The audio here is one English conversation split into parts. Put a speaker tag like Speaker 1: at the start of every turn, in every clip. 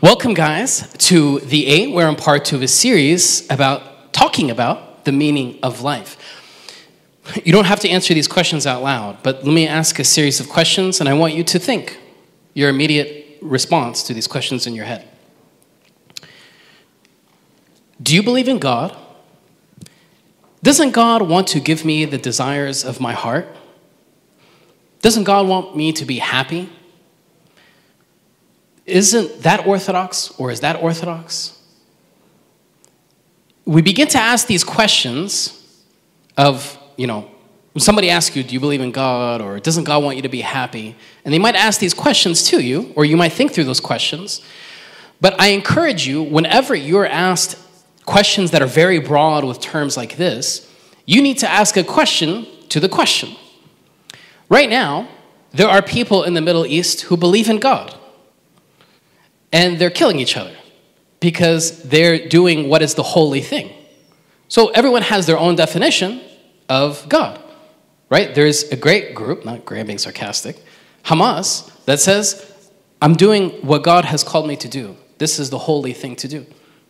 Speaker 1: Welcome, guys, to the eight. We're in part two of a series about talking about the meaning of life. You don't have to answer these questions out loud, but let me ask a series of questions, and I want you to think your immediate response to these questions in your head. Do you believe in God? Doesn't God want to give me the desires of my heart? Doesn't God want me to be happy? Isn't that orthodox or is that orthodox? We begin to ask these questions of, you know, when somebody asks you, Do you believe in God? or Doesn't God want you to be happy? And they might ask these questions to you, or you might think through those questions. But I encourage you, whenever you're asked questions that are very broad with terms like this, you need to ask a question to the question. Right now, there are people in the Middle East who believe in God and they're killing each other because they're doing what is the holy thing. So everyone has their own definition of God, right? There's a great group, not great, being sarcastic, Hamas, that says, I'm doing what God has called me to do. This is the holy thing to do.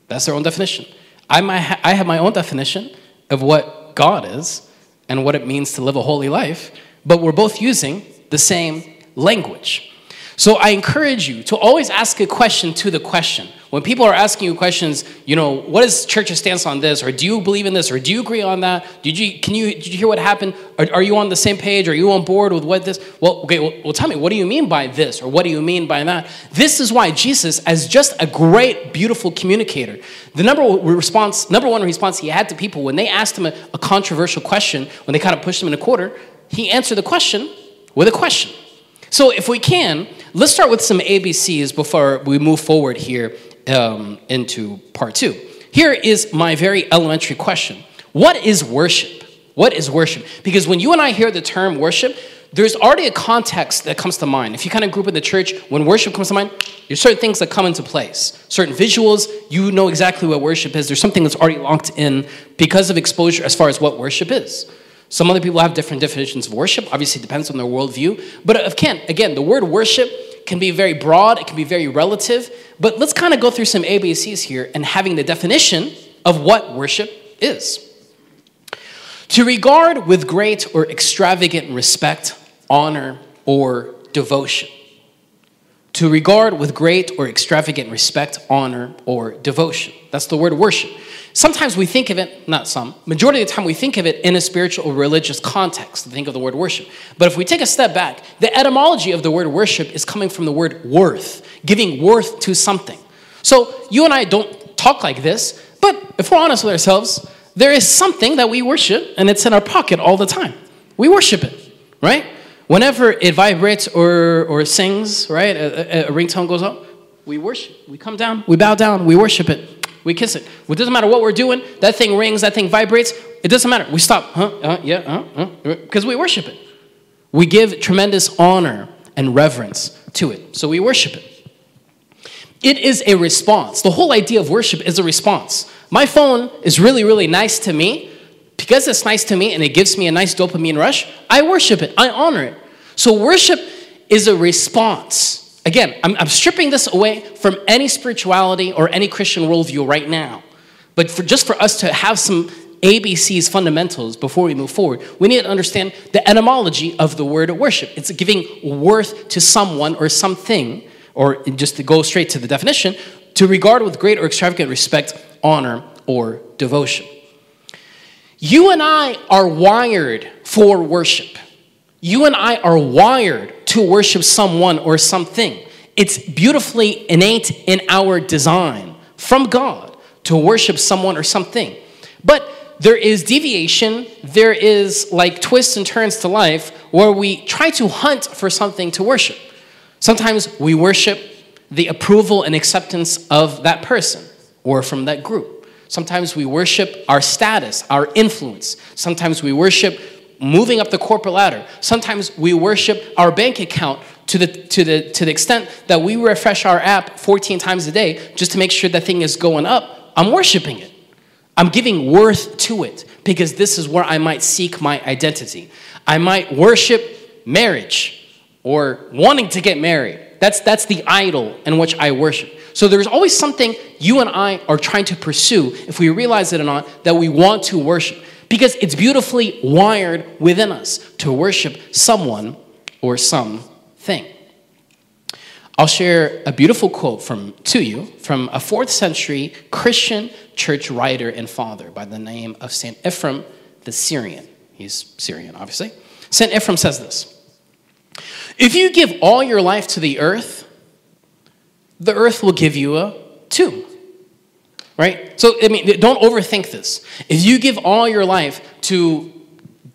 Speaker 1: That's their own definition. I, ha- I have my own definition of what God is and what it means to live a holy life, but we're both using the same language. So I encourage you to always ask a question to the question. When people are asking you questions, you know, what is church's stance on this? Or do you believe in this? Or do you agree on that? Did you, can you, did you hear what happened? Are, are you on the same page? Are you on board with what this? Well, okay, well, well, tell me, what do you mean by this? Or what do you mean by that? This is why Jesus, as just a great, beautiful communicator, the number one response, number one response he had to people when they asked him a, a controversial question, when they kind of pushed him in a quarter, he answered the question with a question. So, if we can, let's start with some ABCs before we move forward here um, into part two. Here is my very elementary question What is worship? What is worship? Because when you and I hear the term worship, there's already a context that comes to mind. If you kind of group in the church, when worship comes to mind, there's certain things that come into place. Certain visuals, you know exactly what worship is. There's something that's already locked in because of exposure as far as what worship is. Some other people have different definitions of worship. Obviously, it depends on their worldview. But uh, again, again, the word worship can be very broad, it can be very relative. But let's kind of go through some ABCs here and having the definition of what worship is. To regard with great or extravagant respect, honor, or devotion. To regard with great or extravagant respect, honor, or devotion. That's the word worship. Sometimes we think of it, not some, majority of the time we think of it in a spiritual or religious context. Think of the word worship. But if we take a step back, the etymology of the word worship is coming from the word worth, giving worth to something. So you and I don't talk like this, but if we're honest with ourselves, there is something that we worship and it's in our pocket all the time. We worship it, right? Whenever it vibrates or, or sings, right, a, a, a ringtone goes up, we worship. We come down, we bow down, we worship it. We kiss it. It doesn't matter what we're doing. That thing rings, that thing vibrates. It doesn't matter. We stop. Huh? Uh, yeah, uh, uh, because we worship it. We give tremendous honor and reverence to it. So we worship it. It is a response. The whole idea of worship is a response. My phone is really, really nice to me. Because it's nice to me and it gives me a nice dopamine rush, I worship it. I honor it. So worship is a response Again, I'm, I'm stripping this away from any spirituality or any Christian worldview right now. But for, just for us to have some ABC's fundamentals before we move forward, we need to understand the etymology of the word worship. It's giving worth to someone or something, or just to go straight to the definition, to regard with great or extravagant respect, honor, or devotion. You and I are wired for worship. You and I are wired to worship someone or something. It's beautifully innate in our design from God to worship someone or something. But there is deviation, there is like twists and turns to life where we try to hunt for something to worship. Sometimes we worship the approval and acceptance of that person or from that group. Sometimes we worship our status, our influence. Sometimes we worship moving up the corporate ladder. Sometimes we worship our bank account to the, to, the, to the extent that we refresh our app 14 times a day just to make sure that thing is going up. I'm worshiping it. I'm giving worth to it because this is where I might seek my identity. I might worship marriage or wanting to get married. That's, that's the idol in which I worship. So there's always something you and I are trying to pursue, if we realize it or not, that we want to worship. Because it's beautifully wired within us to worship someone or something. I'll share a beautiful quote from to you from a fourth century Christian church writer and father by the name of Saint Ephrem the Syrian. He's Syrian, obviously. Saint Ephrem says this If you give all your life to the earth, the earth will give you a tomb. Right? So, I mean, don't overthink this. If you give all your life to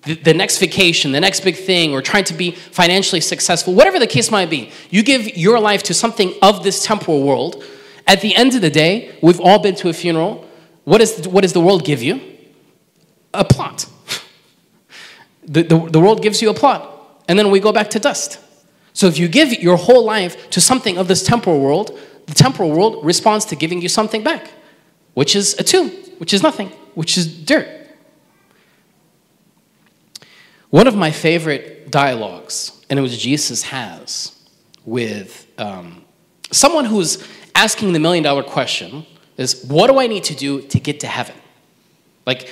Speaker 1: the, the next vacation, the next big thing, or trying to be financially successful, whatever the case might be, you give your life to something of this temporal world. At the end of the day, we've all been to a funeral. What, is, what does the world give you? A plot. The, the, the world gives you a plot, and then we go back to dust. So if you give your whole life to something of this temporal world, the temporal world responds to giving you something back, which is a tomb, which is nothing, which is dirt. One of my favorite dialogues, and it was Jesus has with um, someone who's asking the million dollar question is, What do I need to do to get to heaven? Like,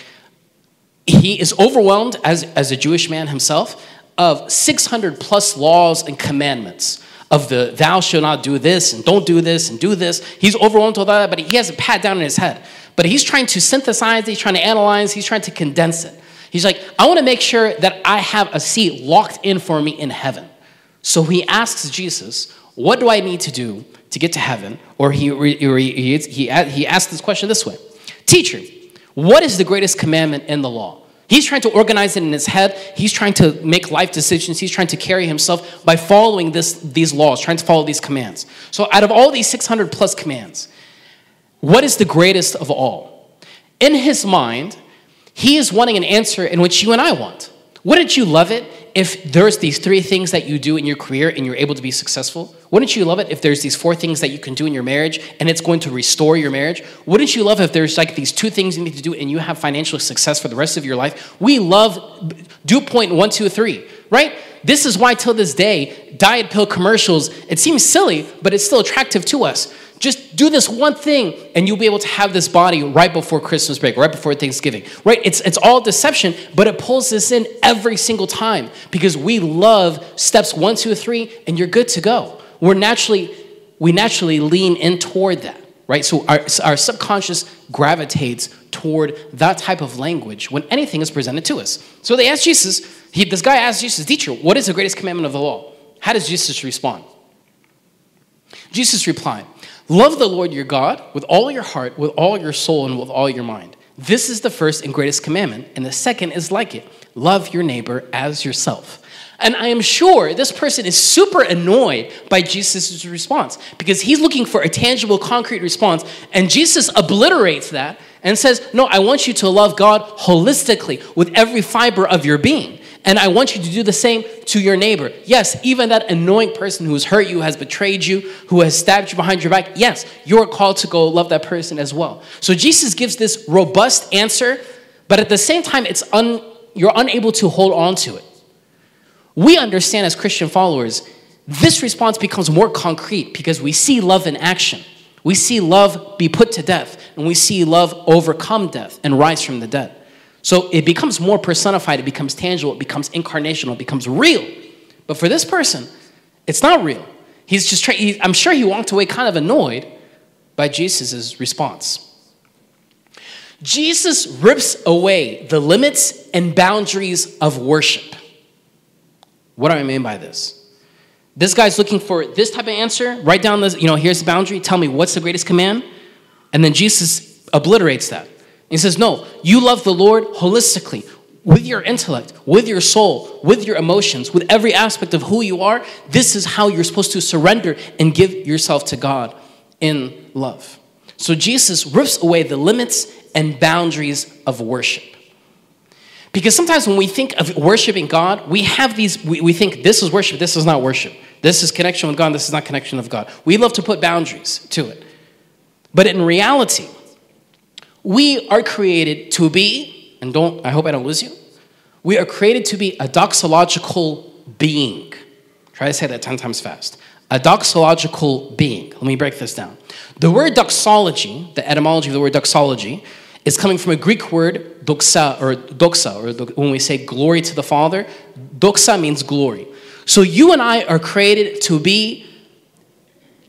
Speaker 1: he is overwhelmed as, as a Jewish man himself of 600 plus laws and commandments of the thou shalt not do this and don't do this and do this. He's overwhelmed with all that, but he has it pat down in his head. But he's trying to synthesize, he's trying to analyze, he's trying to condense it. He's like, I want to make sure that I have a seat locked in for me in heaven. So he asks Jesus, What do I need to do to get to heaven? Or he, he, he, he asked this question this way Teacher, what is the greatest commandment in the law? He's trying to organize it in his head. He's trying to make life decisions. He's trying to carry himself by following this, these laws, trying to follow these commands. So, out of all these 600 plus commands, what is the greatest of all? In his mind, he is wanting an answer in which you and I want. Wouldn't you love it if there's these three things that you do in your career and you're able to be successful? Wouldn't you love it if there's these four things that you can do in your marriage and it's going to restore your marriage? Wouldn't you love if there's like these two things you need to do and you have financial success for the rest of your life? We love do point one, two, three, right? This is why till this day, diet pill commercials, it seems silly, but it's still attractive to us just do this one thing and you'll be able to have this body right before Christmas break, right before Thanksgiving, right? It's, it's all deception, but it pulls us in every single time because we love steps one, two, three, and you're good to go. We're naturally, we naturally lean in toward that, right? So our, our subconscious gravitates toward that type of language when anything is presented to us. So they asked Jesus, he, this guy asked Jesus, teacher, what is the greatest commandment of the law? How does Jesus respond? Jesus replied, Love the Lord your God with all your heart, with all your soul, and with all your mind. This is the first and greatest commandment, and the second is like it love your neighbor as yourself. And I am sure this person is super annoyed by Jesus' response because he's looking for a tangible, concrete response, and Jesus obliterates that and says, No, I want you to love God holistically with every fiber of your being. And I want you to do the same to your neighbor. Yes, even that annoying person who has hurt you, has betrayed you, who has stabbed you behind your back, yes, you're called to go love that person as well. So Jesus gives this robust answer, but at the same time, it's un, you're unable to hold on to it. We understand as Christian followers, this response becomes more concrete because we see love in action. We see love be put to death, and we see love overcome death and rise from the dead. So it becomes more personified, it becomes tangible, it becomes incarnational, it becomes real. But for this person, it's not real. He's just he, I'm sure he walked away kind of annoyed by Jesus' response. Jesus rips away the limits and boundaries of worship. What do I mean by this? This guy's looking for this type of answer. Write down this, you know, here's the boundary. Tell me what's the greatest command. And then Jesus obliterates that. He says, No, you love the Lord holistically, with your intellect, with your soul, with your emotions, with every aspect of who you are. This is how you're supposed to surrender and give yourself to God in love. So Jesus rips away the limits and boundaries of worship. Because sometimes when we think of worshiping God, we have these, we, we think this is worship, this is not worship. This is connection with God, this is not connection of God. We love to put boundaries to it. But in reality, we are created to be, and don't, I hope I don't lose you, we are created to be a doxological being. Try to say that 10 times fast. a doxological being. Let me break this down. The word doxology, the etymology of the word doxology, is coming from a Greek word doxa or doxa, or when we say glory to the Father, doxa means glory. So you and I are created to be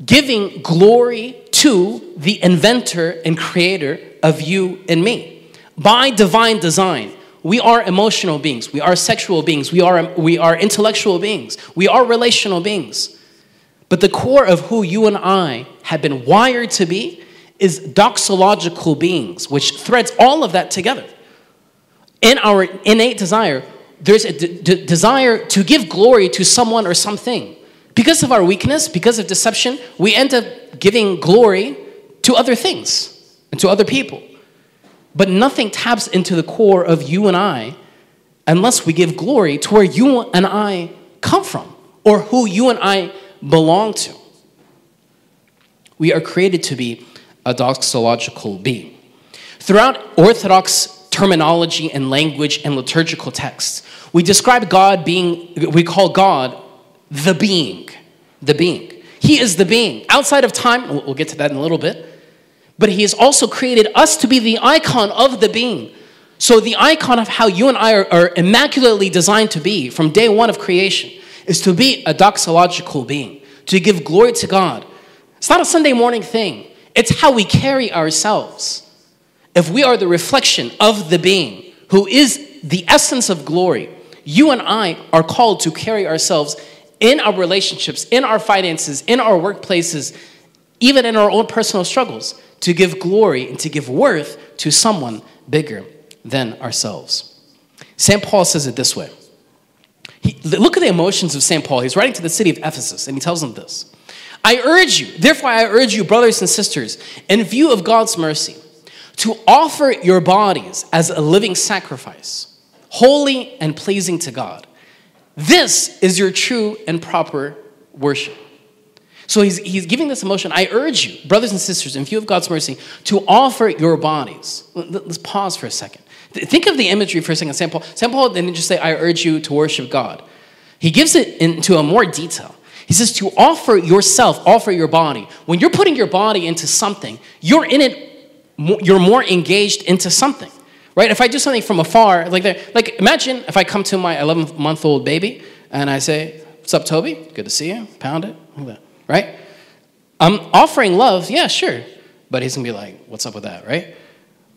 Speaker 1: giving glory to the inventor and creator of you and me by divine design. We are emotional beings. We are sexual beings. We are, we are intellectual beings. We are relational beings. But the core of who you and I have been wired to be is doxological beings, which threads all of that together. In our innate desire, there's a desire to give glory to someone or something. Because of our weakness, because of deception, we end up giving glory to other things and to other people. But nothing taps into the core of you and I unless we give glory to where you and I come from or who you and I belong to. We are created to be a doxological being. Throughout Orthodox terminology and language and liturgical texts, we describe God being, we call God the being. The being. He is the being. Outside of time, we'll get to that in a little bit, but He has also created us to be the icon of the being. So, the icon of how you and I are, are immaculately designed to be from day one of creation is to be a doxological being, to give glory to God. It's not a Sunday morning thing, it's how we carry ourselves. If we are the reflection of the being who is the essence of glory, you and I are called to carry ourselves in our relationships, in our finances, in our workplaces, even in our own personal struggles, to give glory and to give worth to someone bigger than ourselves. St. Paul says it this way. He, look at the emotions of St. Paul. He's writing to the city of Ephesus, and he tells them this I urge you, therefore, I urge you, brothers and sisters, in view of God's mercy, to offer your bodies as a living sacrifice, holy and pleasing to God. This is your true and proper worship. So he's, he's giving this emotion. I urge you, brothers and sisters, in view of God's mercy, to offer your bodies. Let's pause for a second. Think of the imagery for a second. St. Paul, St. Paul didn't just say, I urge you to worship God. He gives it into a more detail. He says to offer yourself, offer your body. When you're putting your body into something, you're in it, you're more engaged into something right? If I do something from afar, like, like imagine if I come to my 11 month old baby and I say, What's up, Toby? Good to see you. Pound it. Right? I'm offering love, yeah, sure. But he's gonna be like, What's up with that, right?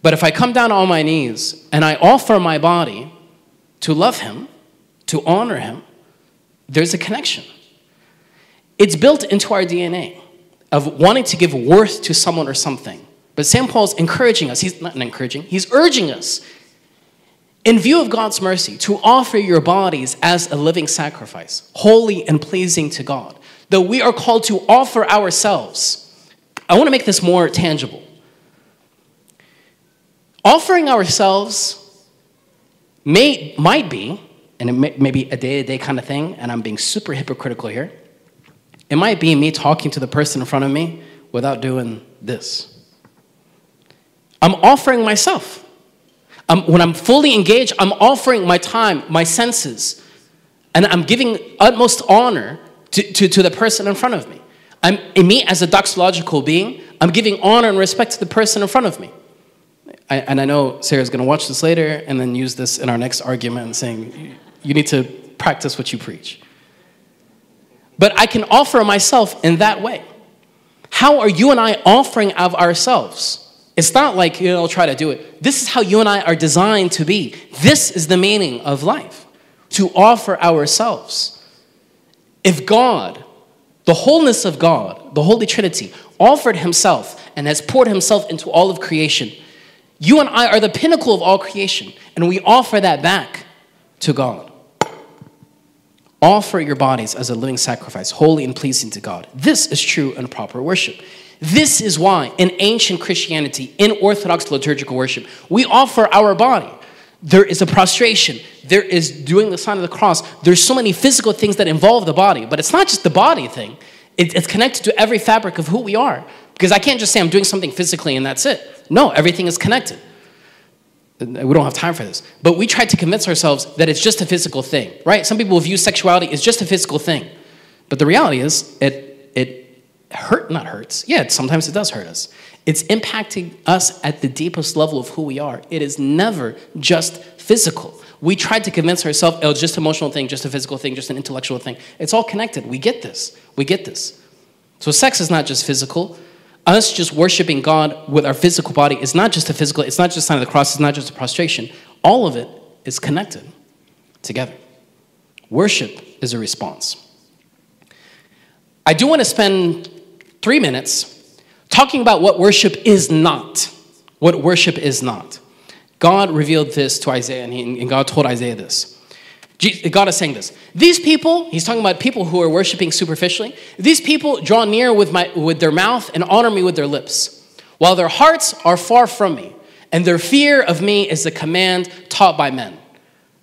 Speaker 1: But if I come down on my knees and I offer my body to love him, to honor him, there's a connection. It's built into our DNA of wanting to give worth to someone or something. But St. Paul's encouraging us, he's not encouraging, he's urging us, in view of God's mercy, to offer your bodies as a living sacrifice, holy and pleasing to God. Though we are called to offer ourselves. I want to make this more tangible. Offering ourselves may, might be, and it may, may be a day to day kind of thing, and I'm being super hypocritical here. It might be me talking to the person in front of me without doing this. I'm offering myself. Um, when I'm fully engaged, I'm offering my time, my senses, and I'm giving utmost honor to, to, to the person in front of me. I'm, in me, as a doxological being, I'm giving honor and respect to the person in front of me. I, and I know Sarah's going to watch this later and then use this in our next argument saying, you need to practice what you preach. But I can offer myself in that way. How are you and I offering of ourselves? It's not like, you know, try to do it. This is how you and I are designed to be. This is the meaning of life to offer ourselves. If God, the wholeness of God, the Holy Trinity, offered himself and has poured himself into all of creation, you and I are the pinnacle of all creation, and we offer that back to God. Offer your bodies as a living sacrifice, holy and pleasing to God. This is true and proper worship. This is why in ancient Christianity, in Orthodox liturgical worship, we offer our body. There is a prostration, there is doing the sign of the cross. There's so many physical things that involve the body, but it's not just the body thing, it's connected to every fabric of who we are. Because I can't just say I'm doing something physically and that's it. No, everything is connected. Uh, we don't have time for this. But we try to convince ourselves that it's just a physical thing, right? Some people view sexuality as just a physical thing. But the reality is, it it hurt, not hurts. Yeah, sometimes it does hurt us. It's impacting us at the deepest level of who we are. It is never just physical. We tried to convince ourselves oh, it's just emotional thing, just a physical thing, just an intellectual thing. It's all connected. We get this. We get this. So sex is not just physical. Us just worshiping God with our physical body is not just a physical, it's not just sign of the cross, it's not just a prostration. All of it is connected together. Worship is a response. I do want to spend three minutes talking about what worship is not. What worship is not. God revealed this to Isaiah, and, he, and God told Isaiah this. God is saying this. These people, he's talking about people who are worshiping superficially, these people draw near with, my, with their mouth and honor me with their lips, while their hearts are far from me, and their fear of me is a command taught by men.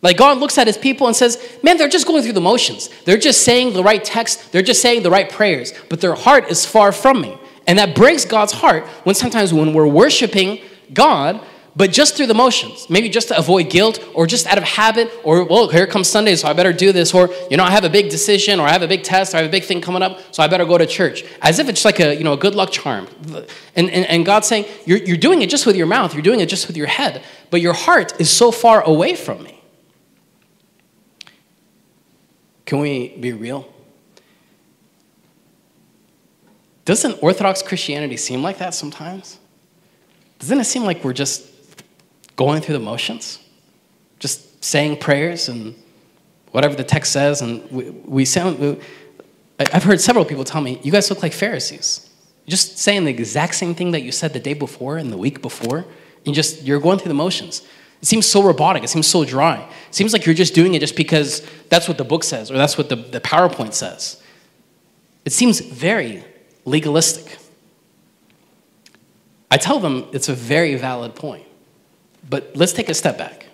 Speaker 1: Like God looks at his people and says, Man, they're just going through the motions. They're just saying the right text, they're just saying the right prayers, but their heart is far from me. And that breaks God's heart when sometimes when we're worshiping God, but just through the motions, maybe just to avoid guilt or just out of habit, or, well, here comes Sunday, so I better do this, or, you know, I have a big decision, or I have a big test, or I have a big thing coming up, so I better go to church. As if it's like a, you know, a good luck charm. And, and, and God's saying, you're, you're doing it just with your mouth, you're doing it just with your head, but your heart is so far away from me. Can we be real? Doesn't Orthodox Christianity seem like that sometimes? Doesn't it seem like we're just going through the motions? Just saying prayers and whatever the text says, and we, we sound. We, I've heard several people tell me, you guys look like Pharisees. You're just saying the exact same thing that you said the day before and the week before. You just you're going through the motions. It seems so robotic. It seems so dry. It seems like you're just doing it just because that's what the book says or that's what the, the PowerPoint says. It seems very legalistic. I tell them it's a very valid point, but let's take a step back.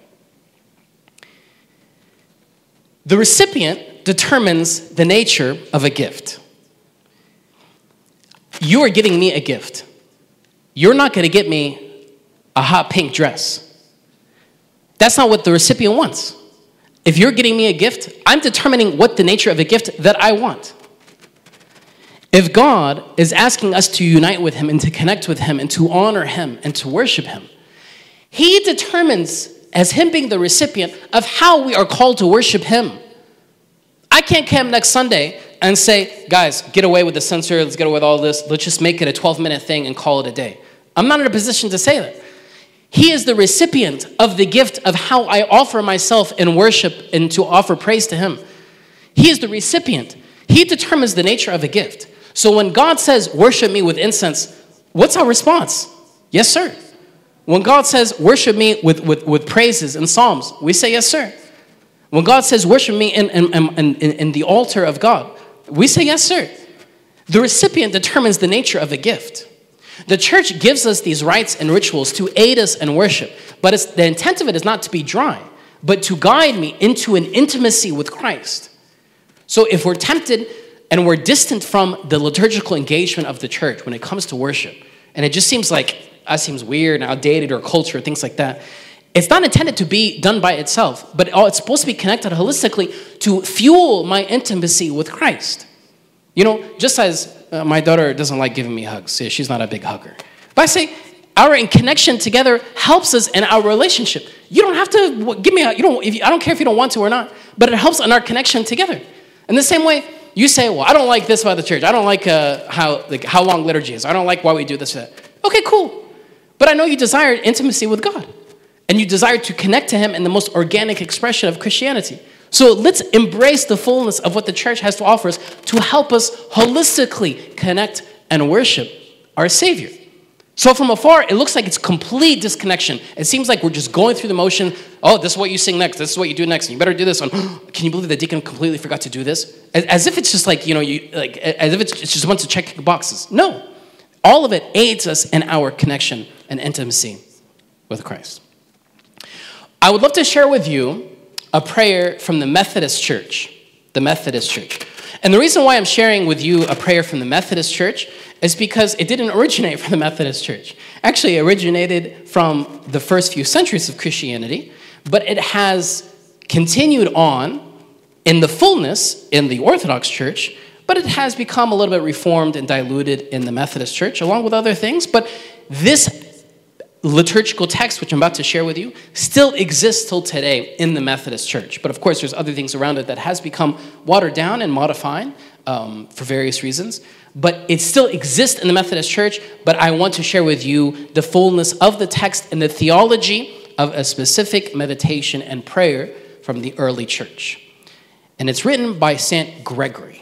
Speaker 1: The recipient determines the nature of a gift. You are getting me a gift. You're not going to get me a hot pink dress. That's not what the recipient wants. If you're getting me a gift, I'm determining what the nature of a gift that I want. If God is asking us to unite with Him and to connect with Him and to honor Him and to worship Him, He determines, as Him being the recipient, of how we are called to worship Him. I can't come next Sunday and say, guys, get away with the censer, let's get away with all this, let's just make it a 12 minute thing and call it a day. I'm not in a position to say that. He is the recipient of the gift of how I offer myself in worship and to offer praise to Him. He is the recipient. He determines the nature of a gift. So when God says, worship me with incense, what's our response? Yes, sir. When God says, worship me with, with, with praises and psalms, we say, yes, sir. When God says, worship me in, in, in, in, the altar of God, we say, yes, sir. The recipient determines the nature of a gift. The church gives us these rites and rituals to aid us in worship, but the intent of it is not to be dry, but to guide me into an intimacy with Christ. So if we're tempted and we're distant from the liturgical engagement of the church when it comes to worship. And it just seems like that seems weird and outdated or culture, things like that. It's not intended to be done by itself, but it's supposed to be connected holistically to fuel my intimacy with Christ. You know, just as uh, my daughter doesn't like giving me hugs, she's not a big hugger. But I say, our connection together helps us in our relationship. You don't have to give me a, you don't, you, I don't care if you don't want to or not, but it helps in our connection together. In the same way, you say, well, I don't like this about the church. I don't like uh, how, like, how long liturgy is. I don't like why we do this or that. Okay, cool. But I know you desire intimacy with God. And you desire to connect to Him in the most organic expression of Christianity. So let's embrace the fullness of what the church has to offer us to help us holistically connect and worship our Savior. So from afar, it looks like it's complete disconnection. It seems like we're just going through the motion. Oh, this is what you sing next. This is what you do next. And you better do this one. Can you believe the deacon completely forgot to do this? As, if it's just like, you know, you, like, as if it's, it's just wants to check boxes. No. All of it aids us in our connection and intimacy with Christ. I would love to share with you a prayer from the Methodist Church. The Methodist Church. And the reason why I'm sharing with you a prayer from the Methodist Church is because it didn't originate from the Methodist Church. Actually, it originated from the first few centuries of Christianity, but it has continued on in the fullness in the Orthodox Church but it has become a little bit reformed and diluted in the Methodist Church, along with other things. But this liturgical text, which I'm about to share with you, still exists till today in the Methodist Church. But of course, there's other things around it that has become watered down and modified um, for various reasons. But it still exists in the Methodist Church. But I want to share with you the fullness of the text and the theology of a specific meditation and prayer from the early church. And it's written by St. Gregory.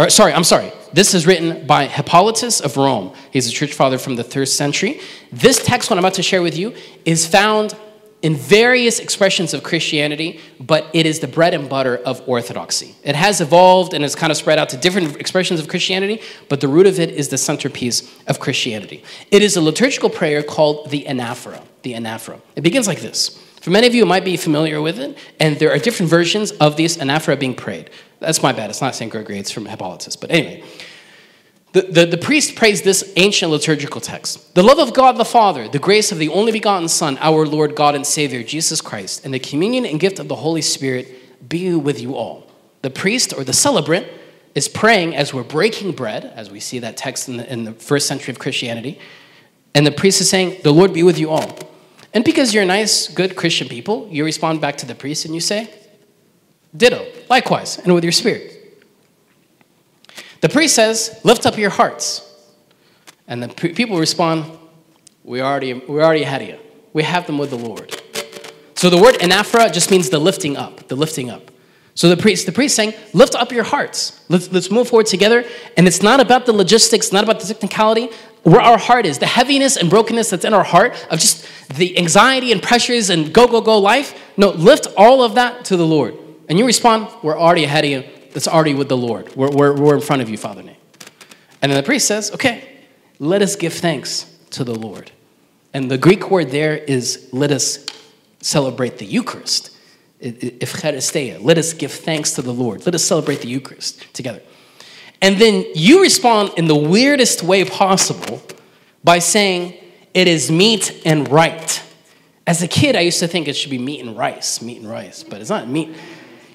Speaker 1: Or, sorry, I'm sorry. This is written by Hippolytus of Rome. He's a church father from the third century. This text, what I'm about to share with you, is found in various expressions of Christianity, but it is the bread and butter of orthodoxy. It has evolved and it's kind of spread out to different expressions of Christianity, but the root of it is the centerpiece of Christianity. It is a liturgical prayer called the anaphora. The anaphora. It begins like this. For many of you, might be familiar with it, and there are different versions of this anaphora being prayed. That's my bad. It's not St. Gregory, it's from Hippolytus. But anyway, the, the, the, priest prays this ancient liturgical text The love of God the Father, the grace of the only begotten Son, our Lord God and Savior, Jesus Christ, and the communion and gift of the Holy Spirit be with you all. The priest or the celebrant is praying as we're breaking bread, as we see that text in the, in the first century of Christianity. And the priest is saying, The Lord be with you all. And because you're nice, good Christian people, you respond back to the priest and you say, Ditto, likewise, and with your spirit. The priest says, Lift up your hearts. And the people respond, we already, we already had you. We have them with the Lord. So the word anaphora just means the lifting up, the lifting up. So the priest, the priest saying, lift up your hearts. Let's, let's move forward together. And it's not about the logistics, not about the technicality, where our heart is, the heaviness and brokenness that's in our heart of just the anxiety and pressures and go, go, go life. No, lift all of that to the Lord. And you respond, we're already ahead of you that's already with the Lord. We're, we're, we're in front of you, Father name. And then the priest says, okay, let us give thanks to the Lord. And the Greek word there is let us celebrate the Eucharist. Let us give thanks to the Lord. Let us celebrate the Eucharist together. And then you respond in the weirdest way possible by saying, it is meet and right. As a kid, I used to think it should be meat and rice, meat and rice, but it's not meat.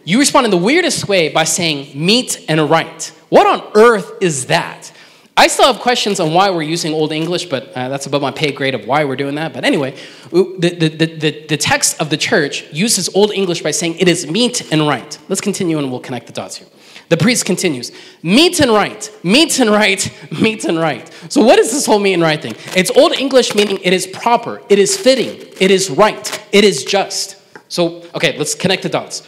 Speaker 1: You respond in the weirdest way by saying meet and right. What on earth is that? I still have questions on why we're using Old English, but uh, that's above my pay grade of why we're doing that. But anyway, the, the, the, the, text of the church uses Old English by saying it is meet and right. Let's continue and we'll connect the dots here. The priest continues, meet and right, meet and right, meet and right. So, what is this whole meet and right thing? It's Old English meaning it is proper, it is fitting, it is right, it is just. So, okay, let's connect the dots.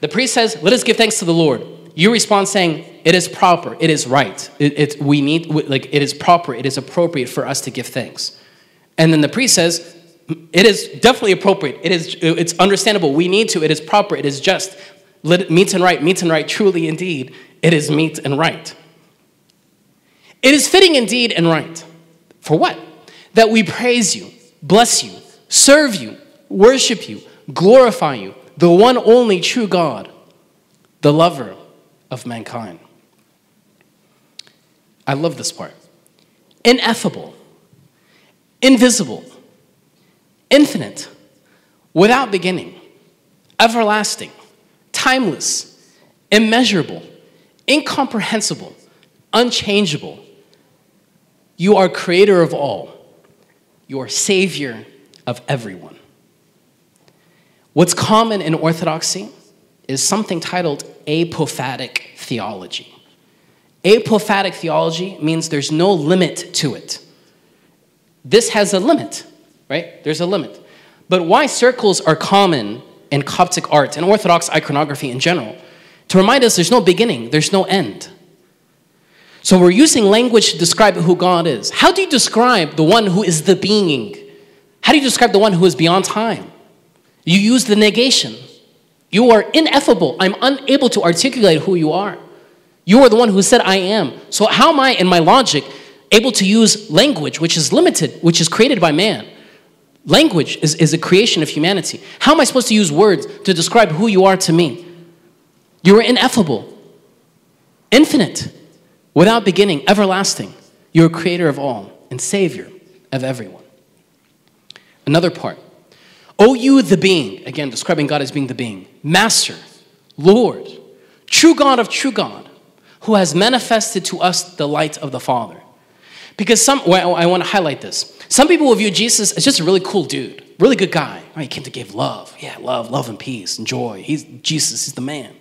Speaker 1: The priest says, Let us give thanks to the Lord. You respond saying, It is proper, it is right. It, it, we need, like, it is proper, it is appropriate for us to give thanks. And then the priest says, It is definitely appropriate. It is, it's understandable. We need to. It is proper. It is just. Meet and right, meet and right. Truly, indeed, it is meet and right. It is fitting indeed and right. For what? That we praise you, bless you, serve you, worship you, glorify you, the one only true God, the lover of mankind. I love this part. Ineffable, invisible, infinite, without beginning, everlasting, timeless, immeasurable, incomprehensible, unchangeable. You are creator of all. You are savior of everyone. What's common in Orthodoxy is something titled apophatic theology. Apophatic theology means there's no limit to it. This has a limit, right? There's a limit. But why circles are common in Coptic art and Orthodox iconography in general? To remind us there's no beginning, there's no end. So we're using language to describe who God is. How do you describe the one who is the being? How do you describe the one who is beyond time? You use the negation. You are ineffable. I'm unable to articulate who you are. You are the one who said, I am. So, how am I, in my logic, able to use language which is limited, which is created by man? Language is, is a creation of humanity. How am I supposed to use words to describe who you are to me? You are ineffable, infinite, without beginning, everlasting. You're a creator of all and savior of everyone. Another part O you, the being, again, describing God as being the being, Master, Lord, true God of true God, who has manifested to us the light of the Father. Because some, well, I want to highlight this. Some people will view Jesus as just a really cool dude, really good guy. Oh, he came to give love. Yeah, love, love and peace and joy. He's Jesus, he's the man.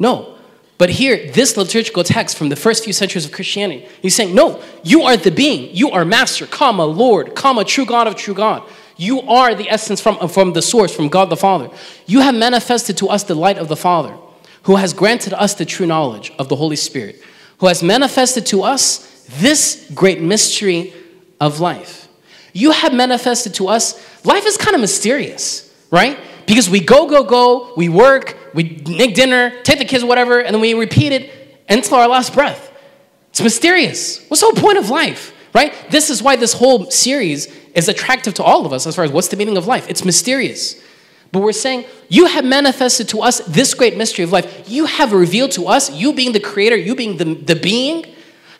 Speaker 1: No. But here, this liturgical text from the first few centuries of Christianity, he's saying, no, you are the being. You are master, comma, Lord, comma, true God of true God. You are the essence from, from the source, from God the Father. You have manifested to us the light of the Father, who has granted us the true knowledge of the Holy Spirit, who has manifested to us this great mystery of life. You have manifested to us, life is kind of mysterious, right? Because we go, go, go, we work, we make dinner, take the kids, whatever, and then we repeat it until our last breath. It's mysterious. What's the whole point of life, right? This is why this whole series is attractive to all of us as far as what's the meaning of life. It's mysterious. But we're saying, you have manifested to us this great mystery of life. You have revealed to us, you being the creator, you being the, the being,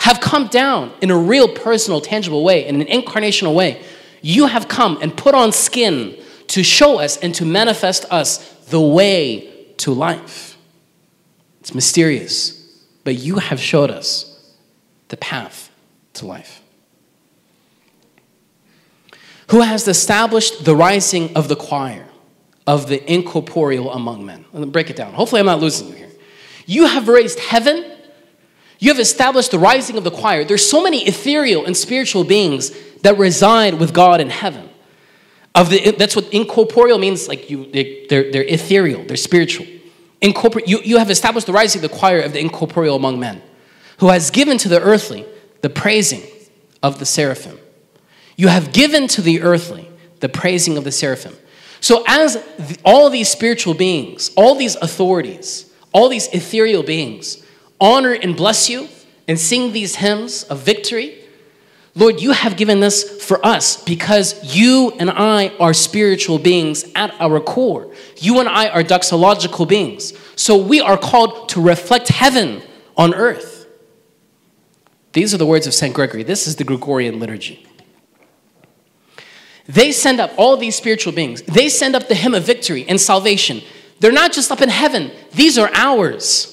Speaker 1: have come down in a real personal, tangible way, in an incarnational way. You have come and put on skin to show us and to manifest us the way to life. It's mysterious, but you have showed us the path to life. Who has established the rising of the choir of the incorporeal among men? Let me break it down. Hopefully, I'm not losing you here. You have raised heaven you have established the rising of the choir. There's so many ethereal and spiritual beings that reside with God in heaven. Of the, that's what incorporeal means. Like you, they, are they're ethereal. They're spiritual. Incorpore, you, you have established the rising of the choir of the incorporeal among men, who has given to the earthly the praising of the seraphim. You have given to the earthly the praising of the seraphim. So, as the, all these spiritual beings, all these authorities, all these ethereal beings honor and bless you and sing these hymns of victory. Lord, you have given this for us because you and I are spiritual beings at our core. You and I are doxological beings. So we are called to reflect heaven on earth. These are the words of St. Gregory. This is the Gregorian liturgy. They send up all these spiritual beings, they send up the hymn of victory and salvation. They're not just up in heaven, these are ours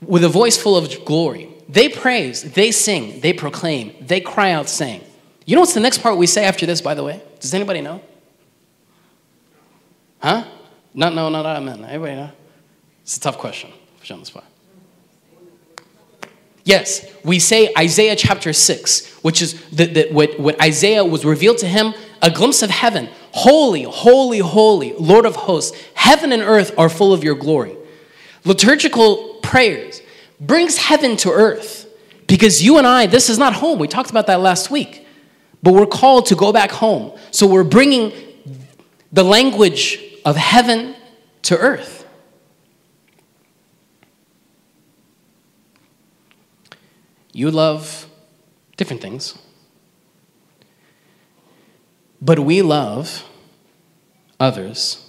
Speaker 1: with a voice full of glory. They praise, they sing, they proclaim, they cry out, saying. You know what's the next part we say after this, by the way? Does anybody know? Huh? No, no, not amen. Anybody know? It's a tough question. Put you on the spot. Yes, we say Isaiah chapter 6, which is the, the, what, what Isaiah was revealed to him a glimpse of heaven. Holy, holy, holy, Lord of hosts, heaven and earth are full of your glory. Liturgical prayers brings heaven to earth because you and I, this is not home. We talked about that last week. But we're called to go back home. So we're bringing the language of heaven to earth. You love different things. But we love others.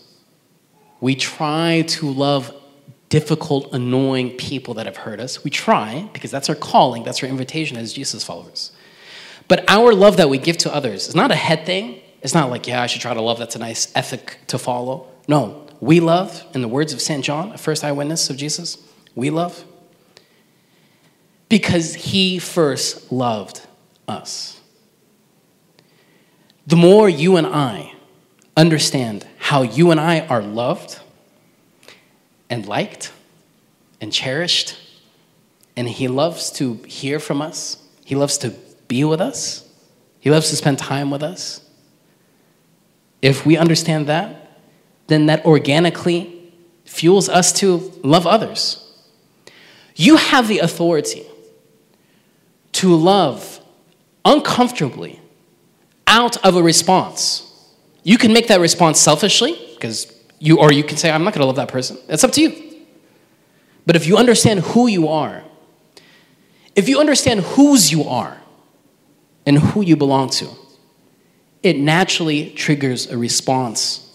Speaker 1: We try to love difficult, annoying people that have hurt us. We try, because that's our calling, that's our invitation as Jesus followers. But our love that we give to others is not a head thing. It's not like, yeah, I should try to love. That's a nice ethic to follow. No, we love, in the words of St. John, a first eyewitness of Jesus, we love because he first loved us. The more you and I understand how you and I are loved, and liked and cherished. And He loves to hear from us, He loves to be with us, He loves to spend time with us. If we understand that, then that organically fuels us to love others. You have the authority to love uncomfortably out of a response. You can make that response selfishly, because you, or you can say, I'm not going to love that person. It's up to you. But if you understand who you are, if you understand whose you are and who you belong to, it naturally triggers a response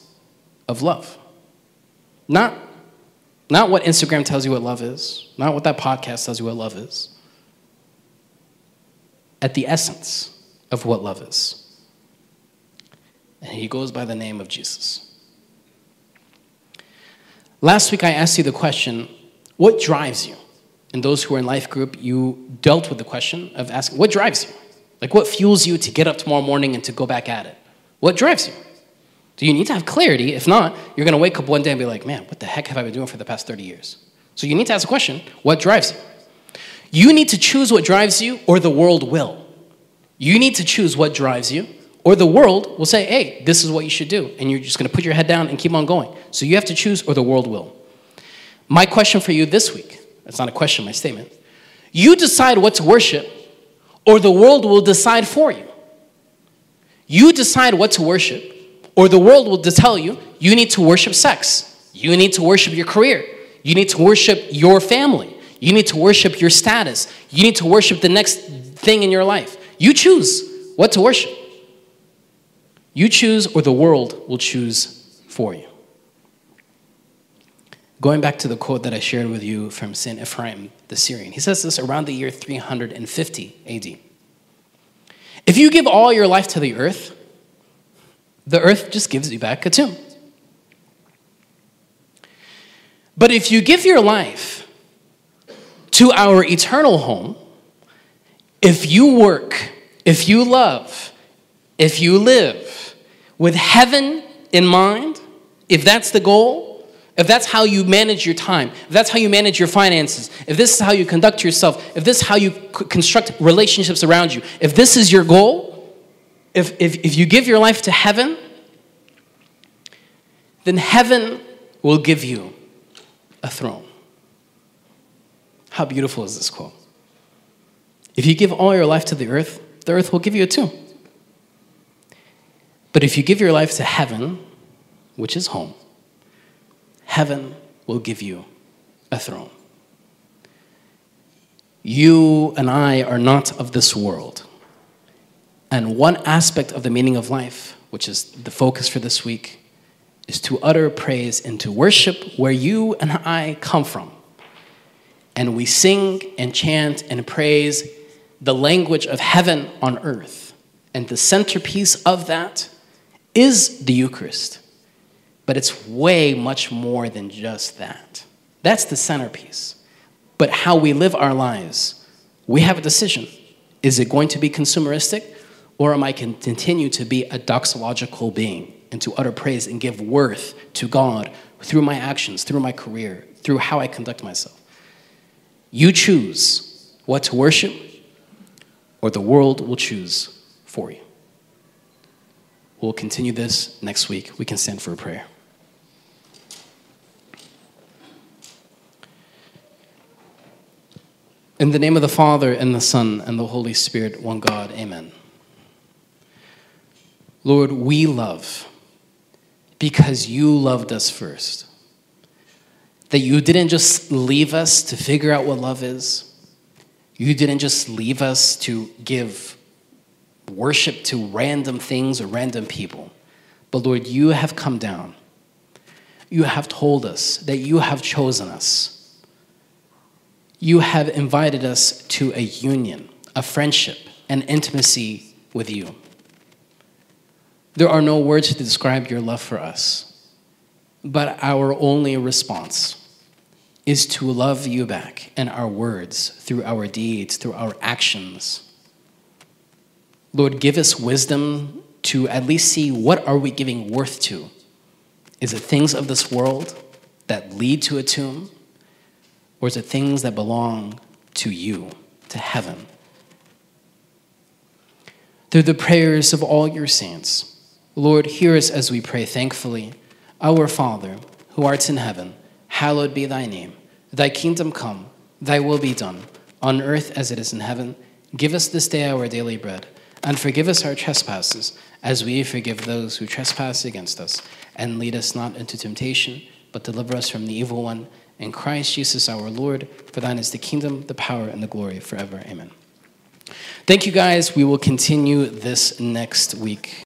Speaker 1: of love. Not, not what Instagram tells you what love is, not what that podcast tells you what love is. At the essence of what love is. And he goes by the name of Jesus. Last week I asked you the question what drives you? and those who are in life group, you dealt with the question of asking, what drives you? Like, what fuels you to get up tomorrow morning and to go back at it? What drives you? Do you need to have clarity? If not, you're to wake up one day and be like, man, what the heck have I been doing for the past 30 years? So you need to ask a question what drives you? You need to choose what drives you, or the world will. You need to choose what drives you, or the world will say, hey, this is what you should do. And you're just going to put your head down and keep on going. So you have to choose, or the world will. My question for you this week that's not a question, my statement. You decide what to worship, or the world will decide for you. You decide what to worship, or the world will tell you you need to worship sex. You need to worship your career. You need to worship your family. You need to worship your status. You need to worship the next thing in your life. You choose what to worship. You choose, or the world will choose for you. Going back to the quote that I shared with you from St. Ephraim the Syrian, he says this around the year 350 AD. If you give all your life to the earth, the earth just gives you back a tomb. But if you give your life to our eternal home, if you work, if you love, if you live with heaven in mind, if that's the goal, if that's how you manage your time, if that's how you manage your finances, if this is how you conduct yourself, if this is how you construct relationships around you, if this is your goal, if, if, if you give your life to heaven, then heaven will give you a throne. How beautiful is this quote? If you give all your life to the earth, the earth will give you a tomb. But if you give your life to heaven, which is home, heaven will give you a throne. You and I are not of this world. And one aspect of the meaning of life, which is the focus for this week, is to utter praise and to worship where you and I come from. And we sing and chant and praise the language of heaven on earth. And the centerpiece of that is the Eucharist. But it's way much more than just that. That's the centerpiece. But how we live our lives, we have a decision. Is it going to be consumeristic, or am I can continue to be a doxological being? and to utter praise and give worth to God through my actions, through my career, through how I conduct myself. You choose what to worship, or the world will choose for you. We'll continue this next week. We can stand for a prayer. In the name of the Father, and the Son, and the Holy Spirit, one God, amen. Lord, we love because you loved us first. That you didn't just leave us to figure out what love is. You didn't just leave us to give worship to random things or random people. But Lord, you have come down. You have told us that you have chosen us. You have invited us to a union, a friendship, an intimacy with you. There are no words to describe your love for us, but our only response is to love you back in our words, through our deeds, through our actions. Lord, give us wisdom to at least see what are we giving worth to? Is it things of this world that lead to a tomb? Or is it things that belong to you, to heaven? Through the prayers of all your saints, Lord, hear us as we pray thankfully. Our Father, who art in heaven, hallowed be thy name. Thy kingdom come, thy will be done, on earth as it is in heaven. Give us this day our daily bread, and forgive us our trespasses, as we forgive those who trespass against us. And lead us not into temptation, but deliver us from the evil one. In Christ Jesus our Lord, for thine is the kingdom, the power, and the glory forever. Amen. Thank you guys. We will continue this next week.